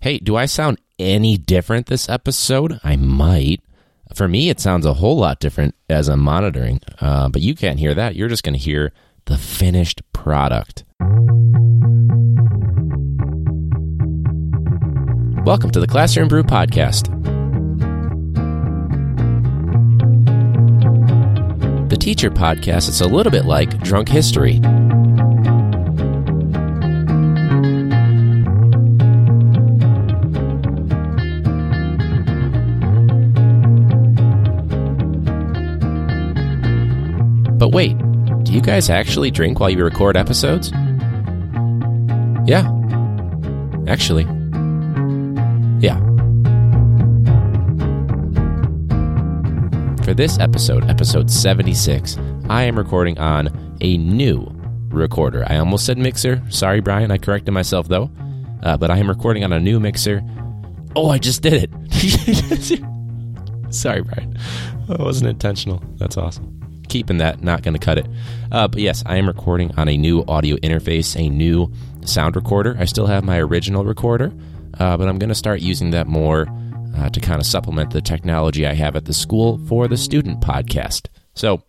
Hey, do I sound any different this episode? I might. For me, it sounds a whole lot different as I'm monitoring, uh, but you can't hear that. You're just going to hear the finished product. Welcome to the Classroom Brew Podcast. The teacher podcast is a little bit like drunk history. But wait, do you guys actually drink while you record episodes? Yeah. Actually. Yeah. For this episode, episode 76, I am recording on a new recorder. I almost said mixer. Sorry, Brian. I corrected myself, though. Uh, but I am recording on a new mixer. Oh, I just did it. Sorry, Brian. That wasn't intentional. That's awesome keeping that, not going to cut it. Uh, but yes, I am recording on a new audio interface, a new sound recorder. I still have my original recorder, uh, but I'm going to start using that more uh, to kind of supplement the technology I have at the school for the student podcast. So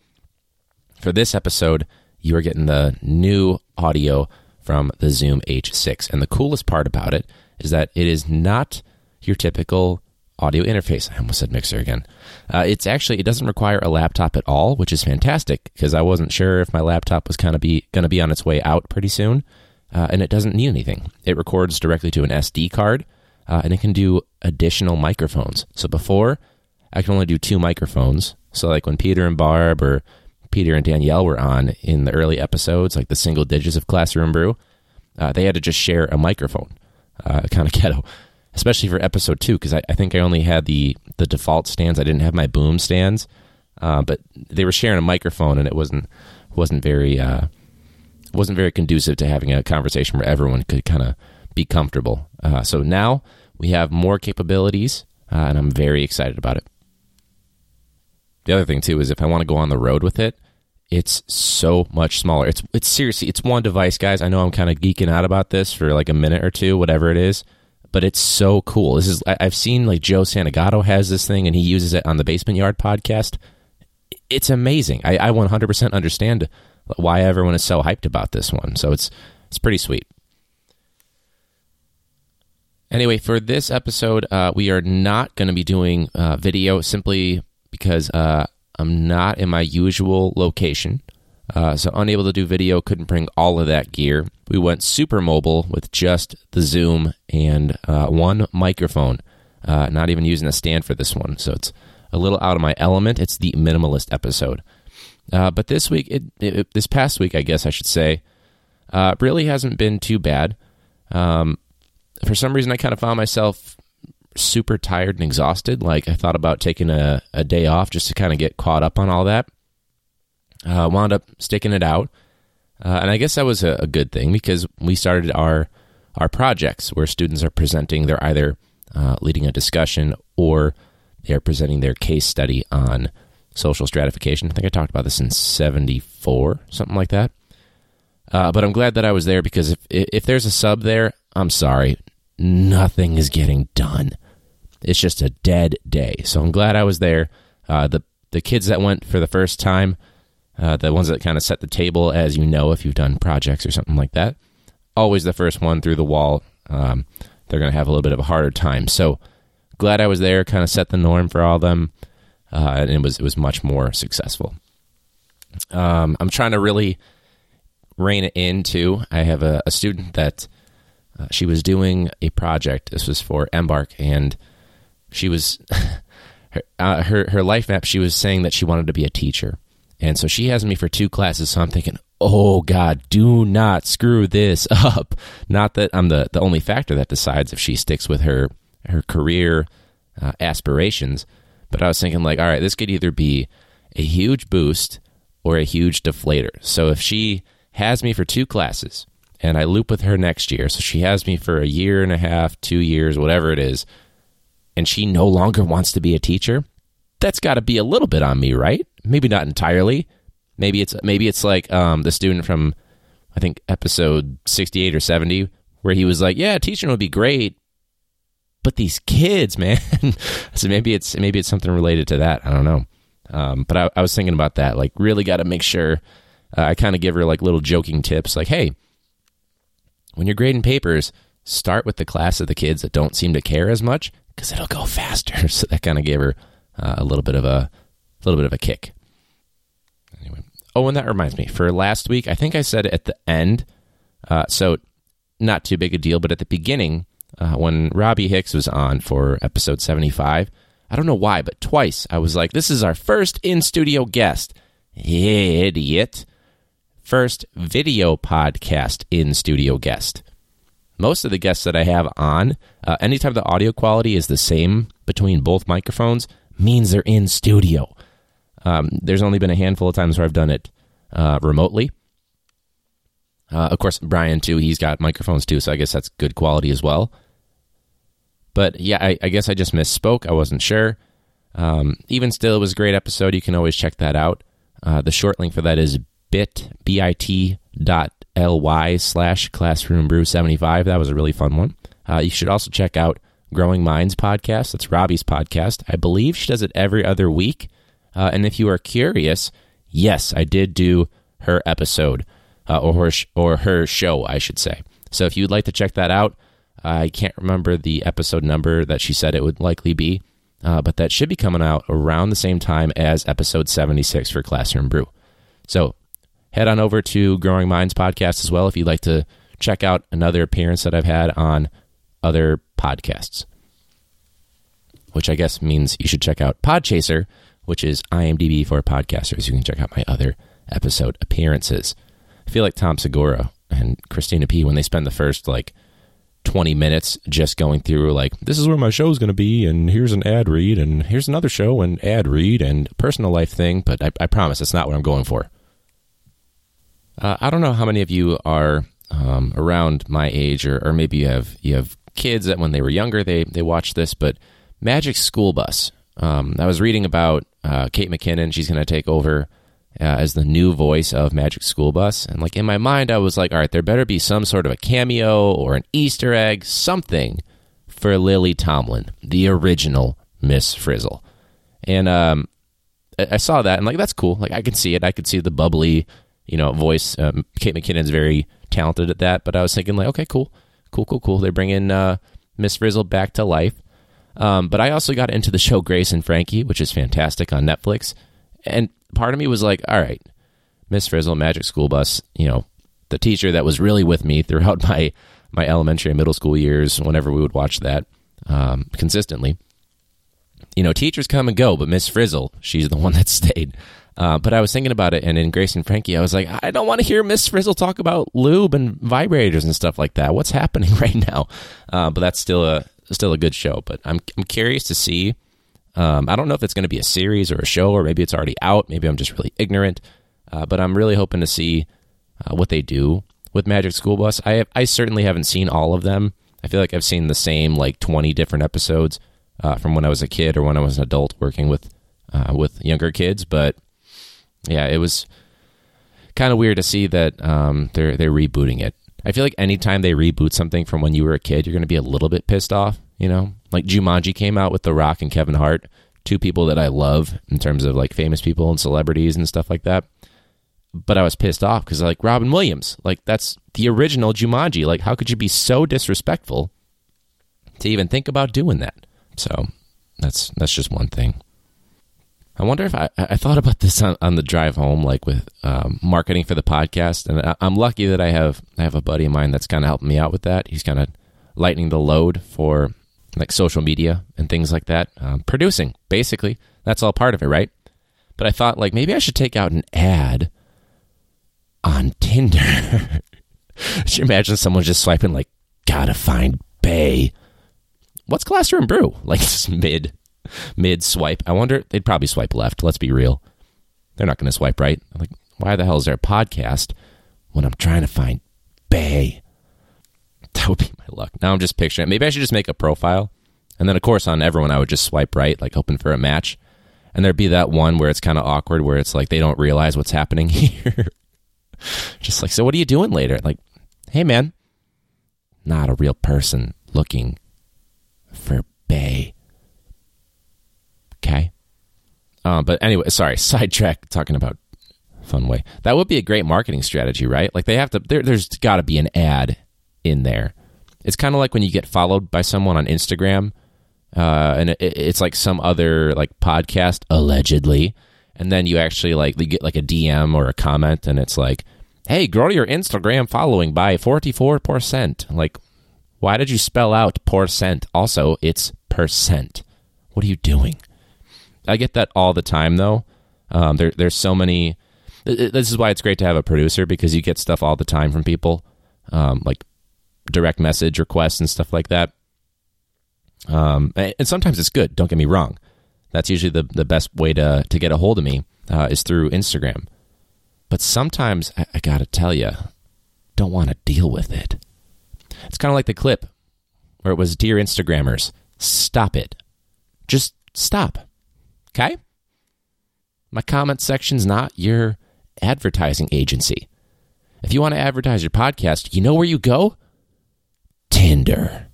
for this episode, you are getting the new audio from the Zoom H6. And the coolest part about it is that it is not your typical audio interface. I almost said mixer again. Uh, it's actually it doesn't require a laptop at all, which is fantastic because I wasn't sure if my laptop was kind of be going to be on its way out pretty soon, uh, and it doesn't need anything. It records directly to an SD card, uh, and it can do additional microphones. So before I could only do two microphones. So like when Peter and Barb or Peter and Danielle were on in the early episodes, like the single digits of Classroom Brew, uh, they had to just share a microphone. Uh, kind of ghetto especially for episode two, because I, I, think I only had the the default stands. I didn't have my boom stands, uh, but they were sharing a microphone, and it wasn't wasn't very uh, wasn't very conducive to having a conversation where everyone could kind of be comfortable. Uh, so now we have more capabilities, uh, and I'm very excited about it. The other thing too is if I want to go on the road with it, it's so much smaller. It's it's seriously it's one device, guys. I know I'm kind of geeking out about this for like a minute or two, whatever it is but it's so cool. This is I've seen like Joe Santagato has this thing and he uses it on the Basement Yard podcast. It's amazing. I, I 100% understand why everyone is so hyped about this one. So it's it's pretty sweet. Anyway, for this episode, uh, we are not going to be doing uh, video simply because uh, I'm not in my usual location. Uh, so unable to do video, couldn't bring all of that gear. We went super mobile with just the Zoom and uh, one microphone. Uh, not even using a stand for this one, so it's a little out of my element. It's the minimalist episode. Uh, but this week, it, it, this past week, I guess I should say, uh, really hasn't been too bad. Um, for some reason, I kind of found myself super tired and exhausted. Like I thought about taking a, a day off just to kind of get caught up on all that uh, wound up sticking it out. Uh, and I guess that was a, a, good thing because we started our our projects where students are presenting. They're either uh, leading a discussion or they're presenting their case study on social stratification. I think I talked about this in '74, something like that. Uh, but I'm glad that I was there because if if there's a sub there, I'm sorry, nothing is getting done. It's just a dead day. So I'm glad I was there. Uh, the the kids that went for the first time uh, the ones that kind of set the table, as you know, if you've done projects or something like that. Always the first one through the wall. Um, they're going to have a little bit of a harder time. So glad I was there, kind of set the norm for all of them, uh, and it was it was much more successful. Um, I'm trying to really rein it in too. I have a, a student that uh, she was doing a project. This was for Embark, and she was her, uh, her her life map. She was saying that she wanted to be a teacher and so she has me for two classes. So I'm thinking, oh God, do not screw this up. Not that I'm the, the only factor that decides if she sticks with her, her career uh, aspirations. But I was thinking, like, all right, this could either be a huge boost or a huge deflator. So if she has me for two classes and I loop with her next year, so she has me for a year and a half, two years, whatever it is, and she no longer wants to be a teacher, that's got to be a little bit on me, right? Maybe not entirely. Maybe it's maybe it's like um, the student from I think episode sixty eight or seventy, where he was like, "Yeah, teaching would be great, but these kids, man. so maybe it's maybe it's something related to that. I don't know. Um, but I, I, was thinking about that. Like, really got to make sure. Uh, I kind of give her like little joking tips, like, "Hey, when you're grading papers, start with the class of the kids that don't seem to care as much, because it'll go faster." So that kind of gave her uh, a little bit of a, a little bit of a kick. Anyway, oh, and that reminds me. For last week, I think I said at the end. Uh, so not too big a deal, but at the beginning, uh, when Robbie Hicks was on for episode 75, I don't know why, but twice I was like, this is our first in studio guest. Idiot. First video podcast in studio guest. Most of the guests that I have on, uh, anytime the audio quality is the same between both microphones, means they're in studio. Um, there's only been a handful of times where I've done it uh, remotely. Uh, of course, Brian too. He's got microphones too, so I guess that's good quality as well. But yeah, I, I guess I just misspoke. I wasn't sure. Um, even still, it was a great episode. You can always check that out. Uh, the short link for that is bit bit dot ly slash classroom brew 75 that was a really fun one uh, you should also check out growing minds podcast that's robbie's podcast i believe she does it every other week uh, and if you are curious yes i did do her episode uh, or her sh- or her show, I should say. So if you'd like to check that out, I can't remember the episode number that she said it would likely be, uh, but that should be coming out around the same time as episode 76 for Classroom Brew. So head on over to Growing Minds podcast as well if you'd like to check out another appearance that I've had on other podcasts. Which I guess means you should check out Podchaser, which is IMDb for podcasters. You can check out my other episode appearances. I feel like Tom Segura and Christina P when they spend the first like 20 minutes just going through like this is where my show is going to be and here's an ad read and here's another show and ad read and personal life thing but i, I promise it's not what i'm going for uh, i don't know how many of you are um, around my age or, or maybe you have you have kids that when they were younger they they watched this but magic school bus um, i was reading about uh, kate mckinnon she's going to take over uh, as the new voice of Magic School Bus. And like in my mind, I was like, all right, there better be some sort of a cameo or an Easter egg, something for Lily Tomlin, the original Miss Frizzle. And um, I, saw that and like that's cool. Like I can see it. I could see the bubbly, you know, voice. Um, Kate McKinnon's very talented at that. But I was thinking like, okay, cool, cool, cool, cool. They're bringing uh, Miss Frizzle back to life. Um, but I also got into the show Grace and Frankie, which is fantastic on Netflix. And part of me was like, all right, Miss Frizzle, Magic School Bus, you know, the teacher that was really with me throughout my my elementary and middle school years, whenever we would watch that um, consistently. You know, teachers come and go, but Miss Frizzle, she's the one that stayed. Uh, but I was thinking about it, and in Grace and Frankie, I was like, I don't want to hear Miss Frizzle talk about lube and vibrators and stuff like that. What's happening right now? Uh, but that's still a still a good show. But I'm I'm curious to see um, I don't know if it's going to be a series or a show, or maybe it's already out. Maybe I'm just really ignorant. Uh, but I'm really hoping to see uh, what they do with Magic School Bus. I have, I certainly haven't seen all of them. I feel like I've seen the same like 20 different episodes uh, from when I was a kid or when I was an adult working with with younger kids. But yeah, it was kind of weird to see that um, they're they're rebooting it. I feel like anytime they reboot something from when you were a kid, you're going to be a little bit pissed off you know, like Jumanji came out with The Rock and Kevin Hart, two people that I love in terms of like famous people and celebrities and stuff like that. But I was pissed off because like Robin Williams, like that's the original Jumanji. Like, how could you be so disrespectful to even think about doing that? So that's that's just one thing. I wonder if I, I thought about this on, on the drive home, like with um, marketing for the podcast, and I, am lucky that I have I have a buddy of mine that's kind of helping me out with that. He's kind of lightening the load for like social media and things like that. Um, producing, basically, that's all part of it, right? But I thought, like, maybe I should take out an ad on Tinder. Should you imagine someone just swiping, like, gotta find Bay? What's Classroom Brew? Like, just mid, mid swipe. I wonder, they'd probably swipe left. Let's be real. They're not going to swipe right. like, why the hell is there a podcast when I'm trying to find Bay? That would be my luck. Now I'm just picturing it. Maybe I should just make a profile. And then, of course, on everyone, I would just swipe right, like hoping for a match. And there'd be that one where it's kind of awkward, where it's like they don't realize what's happening here. just like, so what are you doing later? Like, hey, man, not a real person looking for Bay. Okay. Uh, but anyway, sorry, sidetrack talking about fun way. That would be a great marketing strategy, right? Like they have to. There, there's got to be an ad in there. It's kind of like when you get followed by someone on Instagram, uh, and it, it's like some other like podcast allegedly, and then you actually like you get like a DM or a comment, and it's like, "Hey, grow your Instagram following by forty four percent." Like, why did you spell out percent? Also, it's percent. What are you doing? I get that all the time, though. Um, there, there's so many. This is why it's great to have a producer because you get stuff all the time from people, um, like direct message requests and stuff like that. Um, and sometimes it's good. Don't get me wrong. That's usually the the best way to to get a hold of me uh, is through Instagram. But sometimes I, I gotta tell you, don't want to deal with it. It's kind of like the clip where it was, "Dear Instagrammers, stop it. Just stop." Okay? My comment section's not your advertising agency. If you want to advertise your podcast, you know where you go? Tinder.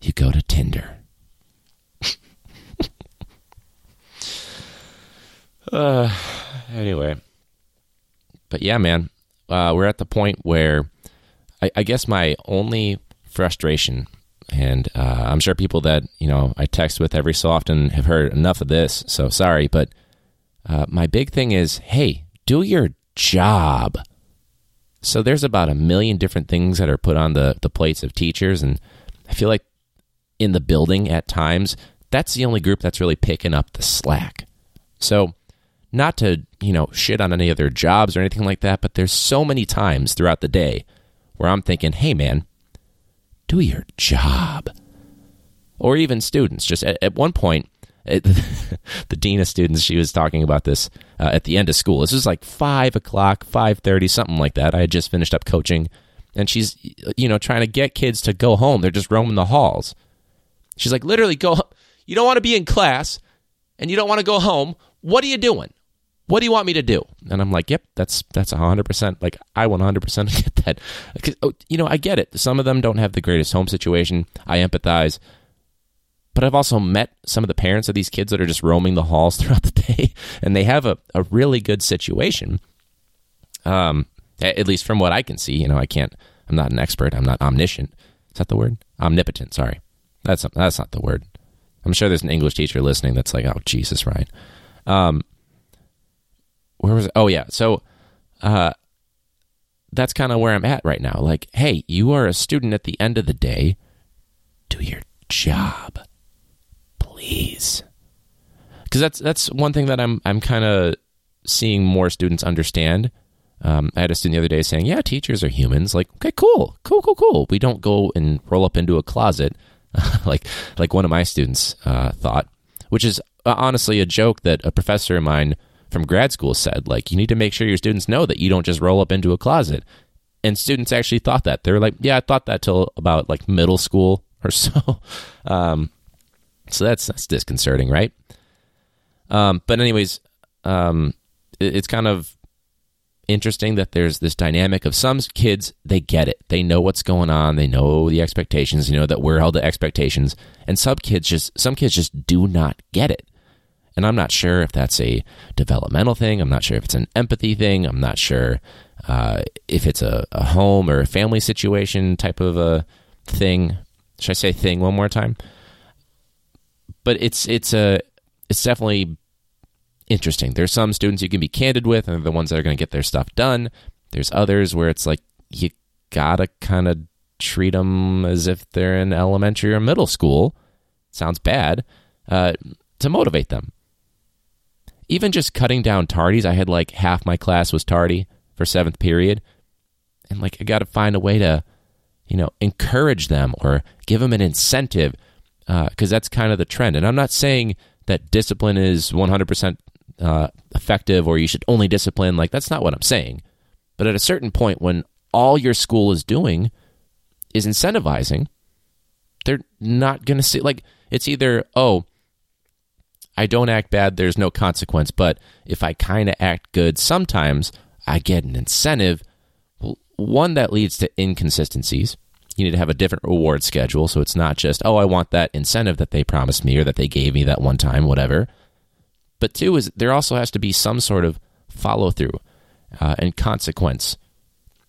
You go to Tinder. uh, anyway. But yeah, man, uh, we're at the point where I, I guess my only frustration and uh, I'm sure people that you know I text with every so often have heard enough of this. So sorry, but uh, my big thing is, hey, do your job. So there's about a million different things that are put on the the plates of teachers, and I feel like in the building at times that's the only group that's really picking up the slack. So not to you know shit on any of their jobs or anything like that, but there's so many times throughout the day where I'm thinking, hey man do your job. Or even students. Just at, at one point, it, the dean of students, she was talking about this uh, at the end of school. This was like five o'clock, five thirty, something like that. I had just finished up coaching, and she's you know trying to get kids to go home. They're just roaming the halls. She's like, literally, go. You don't want to be in class, and you don't want to go home. What are you doing? What do you want me to do? And I'm like, yep, that's that's 100%. Like I want 100% get that. Oh, you know, I get it. Some of them don't have the greatest home situation. I empathize. But I've also met some of the parents of these kids that are just roaming the halls throughout the day, and they have a, a really good situation. Um, at least from what I can see, you know, I can't. I'm not an expert. I'm not omniscient. Is that the word? Omnipotent. Sorry, that's that's not the word. I'm sure there's an English teacher listening that's like, oh Jesus, right? Um, where was it? Oh yeah. So uh that's kind of where I'm at right now. Like, hey, you are a student at the end of the day. Do your job. Please. Cuz that's that's one thing that I'm I'm kind of seeing more students understand. Um, I had a student the other day saying, "Yeah, teachers are humans." Like, okay, cool, cool, cool, cool. We don't go and roll up into a closet, like like one of my students uh, thought, which is uh, honestly a joke that a professor of mine from grad school said. Like, you need to make sure your students know that you don't just roll up into a closet. And students actually thought that. They were like, yeah, I thought that till about like middle school or so. Um, so that's that's disconcerting, right? Um, but anyways, um, it, it's kind of interesting that there's this dynamic of some kids they get it they know what's going on they know the expectations you know that we're held to expectations and some kids just some kids just do not get it and I'm not sure if that's a developmental thing. I'm not sure if it's an empathy thing. I'm not sure uh, if it's a, a, home or a family situation type of a thing. Should I say thing one more time? But it's it's a it's definitely interesting. There's some students you can be candid with, and they're the ones that are going to get their stuff done. There's others where it's like you gotta kind of treat them as if they're in elementary or middle school. Sounds bad uh, to motivate them even just cutting down tardies, I had like half my class was tardy for seventh period. And like, I got to find a way to, you know, encourage them or give them an incentive because uh, that's kind of the trend. And I'm not saying that discipline is 100% uh, effective or you should only discipline. Like, that's not what I'm saying. But at a certain point, when all your school is doing is incentivizing, they're not going to see, like, it's either, oh, I don't act bad, there's no consequence. But if I kind of act good, sometimes I get an incentive. One that leads to inconsistencies. you need to have a different reward schedule. So it's not just, oh, I want that incentive that they promised me or that they gave me that one time, whatever. But two is there also has to be some sort of follow through uh, and consequence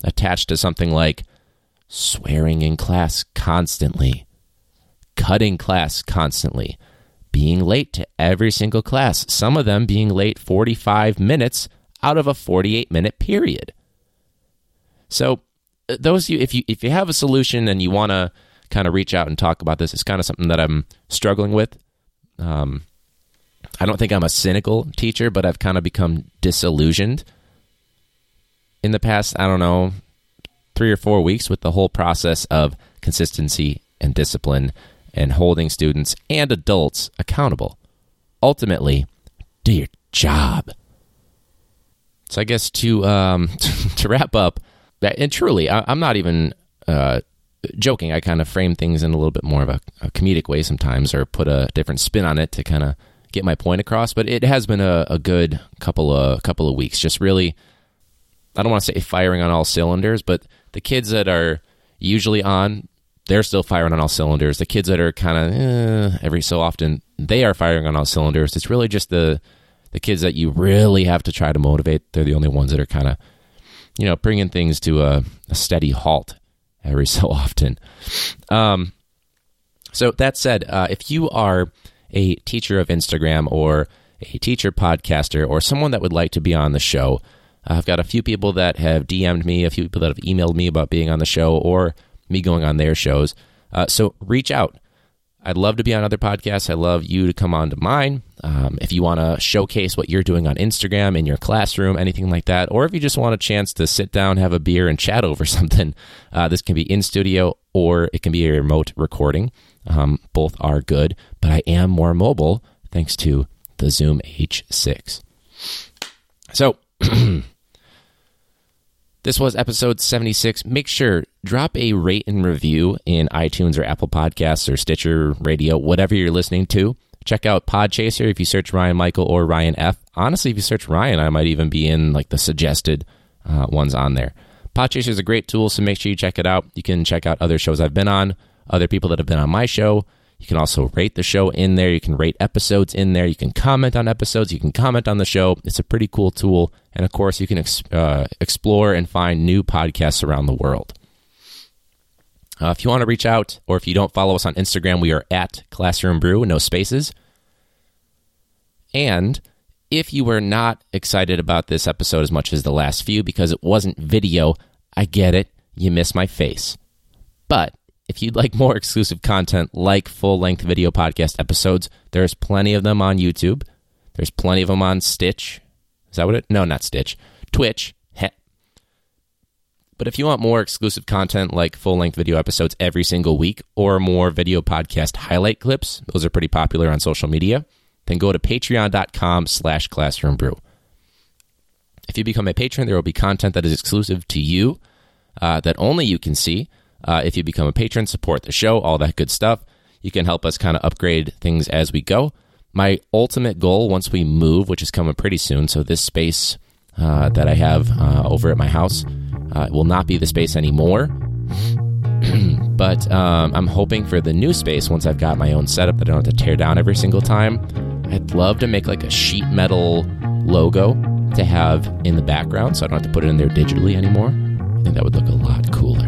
attached to something like swearing in class constantly, cutting class constantly, being late to every single class, some of them being late 45 minutes out of a 48 minute period. So uh, those you if you if you have a solution and you want to kind of reach out and talk about this, it's kind of something that I'm struggling with. Um, I don't think I'm a cynical teacher, but I've kind of become disillusioned in the past. I don't know three or four weeks with the whole process of consistency and discipline and holding students and adults accountable. Ultimately, do your job. So I guess to um, to wrap up, and truly, I, am not even uh, joking. I kind of frame things in a little bit more of a, a, comedic way sometimes, or put a different spin on it to kind of get my point across. But it has been a, a good couple of couple of weeks. Just really, I don't want to say firing on all cylinders, but the kids that are usually on, they're still firing on all cylinders. The kids that are kind of eh, every so often, they are firing on all cylinders. It's really just the the kids that you really have to try to motivate. They're the only ones that are kind of you know, bringing things to a, a steady halt every so often. Um, so that said, uh, if you are a teacher of Instagram or a teacher podcaster or someone that would like to be on the show, I've got a few people that have DM'd me, a few people that have emailed me about being on the show or me going on their shows. Uh, so reach out. I'd love to be on other podcasts. I love you to come on to mine. Um, if you want to showcase what you're doing on Instagram, in your classroom, anything like that, or if you just want a chance to sit down, have a beer, and chat over something, uh, this can be in studio or it can be a remote recording. Um, both are good, but I am more mobile thanks to the Zoom H6. So, This was episode 76. Make sure drop a rate and review in iTunes or Apple Podcasts or Stitcher Radio, whatever you're listening to. Check out Podchaser if you search Ryan Michael or Ryan F. Honestly, if you search Ryan, I might even be in like the suggested uh, ones on there. Podchaser is a great tool, so make sure you check it out. You can check out other shows I've been on, other people that have been on my show. You can also rate the show in there. You can rate episodes in there. You can comment on episodes. You can comment on the show. It's a pretty cool tool. And of course, you can ex- uh, explore and find new podcasts around the world. Uh, if you want to reach out, or if you don't follow us on Instagram, we are at Classroom Brew, no spaces. And if you were not excited about this episode as much as the last few because it wasn't video, I get it. You miss my face. But if you'd like more exclusive content like full length video podcast episodes, there's plenty of them on YouTube. There's plenty of them on Stitch. Is that what it? No, not Stitch. Twitch. Heh. But if you want more exclusive content like full length video episodes every single week or more video podcast highlight clips, those are pretty popular on social media, then go to patreon.com slash classroombrew. If you become a patron, there will be content that is exclusive to you uh, that only you can see. Uh, if you become a patron, support the show, all that good stuff. You can help us kind of upgrade things as we go. My ultimate goal once we move, which is coming pretty soon, so this space uh, that I have uh, over at my house uh, will not be the space anymore. but um, I'm hoping for the new space once I've got my own setup that I don't have to tear down every single time. I'd love to make like a sheet metal logo to have in the background so I don't have to put it in there digitally anymore. I think that would look a lot cooler.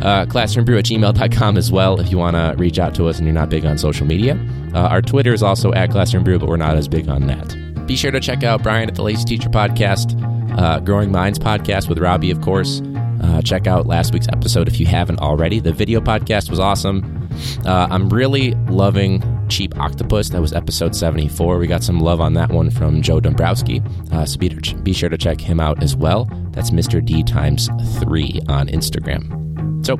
Uh, classroombrew at gmail.com as well if you want to reach out to us and you're not big on social media. Uh, our Twitter is also at classroombrew, but we're not as big on that. Be sure to check out Brian at the Lazy Teacher Podcast, uh, Growing Minds Podcast with Robbie, of course. Uh, check out last week's episode if you haven't already. The video podcast was awesome. Uh, I'm really loving Cheap Octopus. That was episode 74. We got some love on that one from Joe Dombrowski. Uh, so be, be sure to check him out as well. That's Mr. D times three on Instagram. So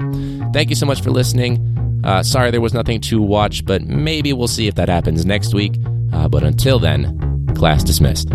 thank you so much for listening. Uh, sorry there was nothing to watch, but maybe we'll see if that happens next week. Uh, but until then, class dismissed.